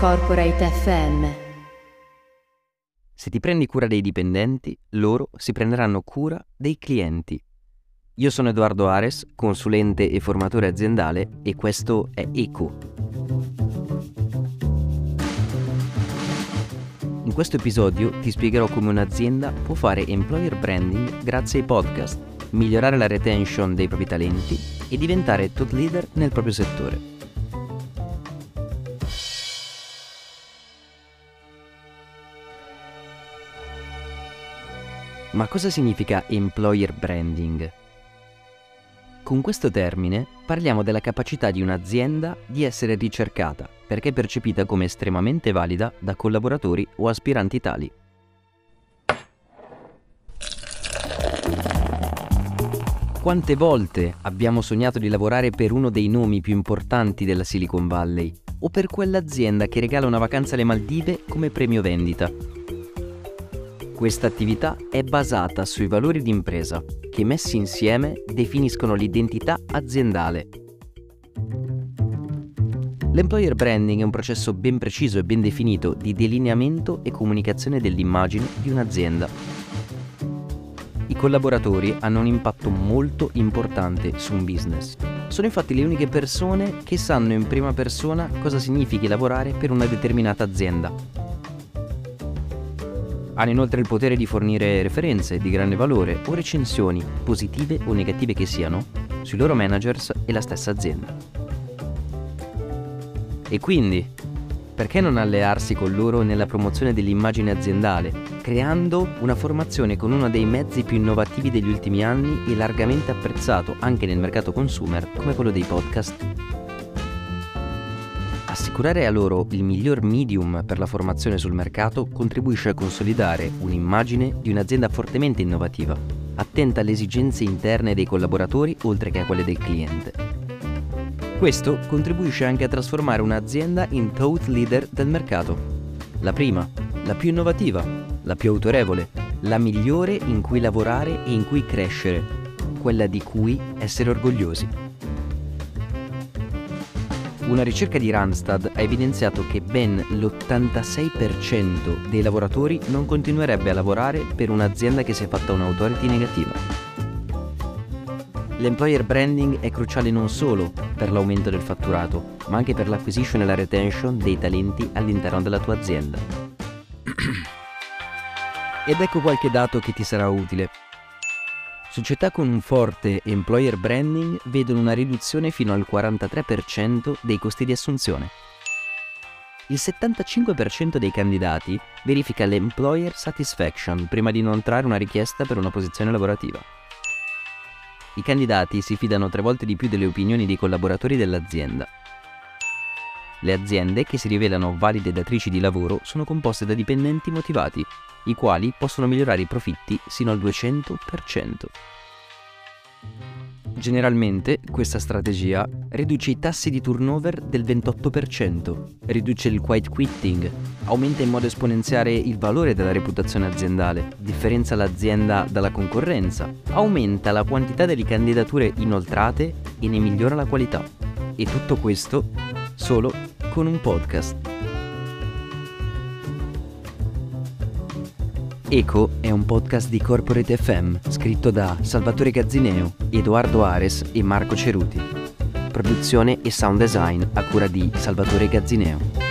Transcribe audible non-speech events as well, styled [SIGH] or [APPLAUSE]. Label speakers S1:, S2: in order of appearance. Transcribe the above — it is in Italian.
S1: Corporate FM.
S2: Se ti prendi cura dei dipendenti, loro si prenderanno cura dei clienti. Io sono Edoardo Ares, consulente e formatore aziendale e questo è ECO. In questo episodio ti spiegherò come un'azienda può fare employer branding grazie ai podcast, migliorare la retention dei propri talenti e diventare thought leader nel proprio settore. Ma cosa significa employer branding? Con questo termine parliamo della capacità di un'azienda di essere ricercata perché percepita come estremamente valida da collaboratori o aspiranti tali. Quante volte abbiamo sognato di lavorare per uno dei nomi più importanti della Silicon Valley o per quell'azienda che regala una vacanza alle Maldive come premio vendita? Questa attività è basata sui valori d'impresa che messi insieme definiscono l'identità aziendale. L'employer branding è un processo ben preciso e ben definito di delineamento e comunicazione dell'immagine di un'azienda. I collaboratori hanno un impatto molto importante su un business. Sono infatti le uniche persone che sanno in prima persona cosa significhi lavorare per una determinata azienda hanno inoltre il potere di fornire referenze di grande valore o recensioni, positive o negative che siano, sui loro managers e la stessa azienda. E quindi, perché non allearsi con loro nella promozione dell'immagine aziendale, creando una formazione con uno dei mezzi più innovativi degli ultimi anni e largamente apprezzato anche nel mercato consumer come quello dei podcast Assicurare a loro il miglior medium per la formazione sul mercato contribuisce a consolidare un'immagine di un'azienda fortemente innovativa, attenta alle esigenze interne dei collaboratori oltre che a quelle del cliente. Questo contribuisce anche a trasformare un'azienda in thought leader del mercato. La prima, la più innovativa, la più autorevole, la migliore in cui lavorare e in cui crescere, quella di cui essere orgogliosi. Una ricerca di Randstad ha evidenziato che ben l'86% dei lavoratori non continuerebbe a lavorare per un'azienda che si è fatta un'autority negativa. L'employer branding è cruciale non solo per l'aumento del fatturato, ma anche per l'acquisition e la retention dei talenti all'interno della tua azienda. [CLEARS THROAT] Ed ecco qualche dato che ti sarà utile. Società con un forte employer branding vedono una riduzione fino al 43% dei costi di assunzione. Il 75% dei candidati verifica l'employer satisfaction prima di inoltrare una richiesta per una posizione lavorativa. I candidati si fidano tre volte di più delle opinioni dei collaboratori dell'azienda. Le aziende che si rivelano valide datrici di lavoro sono composte da dipendenti motivati i quali possono migliorare i profitti sino al 200%. Generalmente questa strategia riduce i tassi di turnover del 28%, riduce il quiet quitting, aumenta in modo esponenziale il valore della reputazione aziendale, differenzia l'azienda dalla concorrenza, aumenta la quantità delle candidature inoltrate e ne migliora la qualità. E tutto questo solo con un podcast. Eco è un podcast di Corporate FM scritto da Salvatore Gazzineo, Edoardo Ares e Marco Ceruti. Produzione e sound design a cura di Salvatore Gazzineo.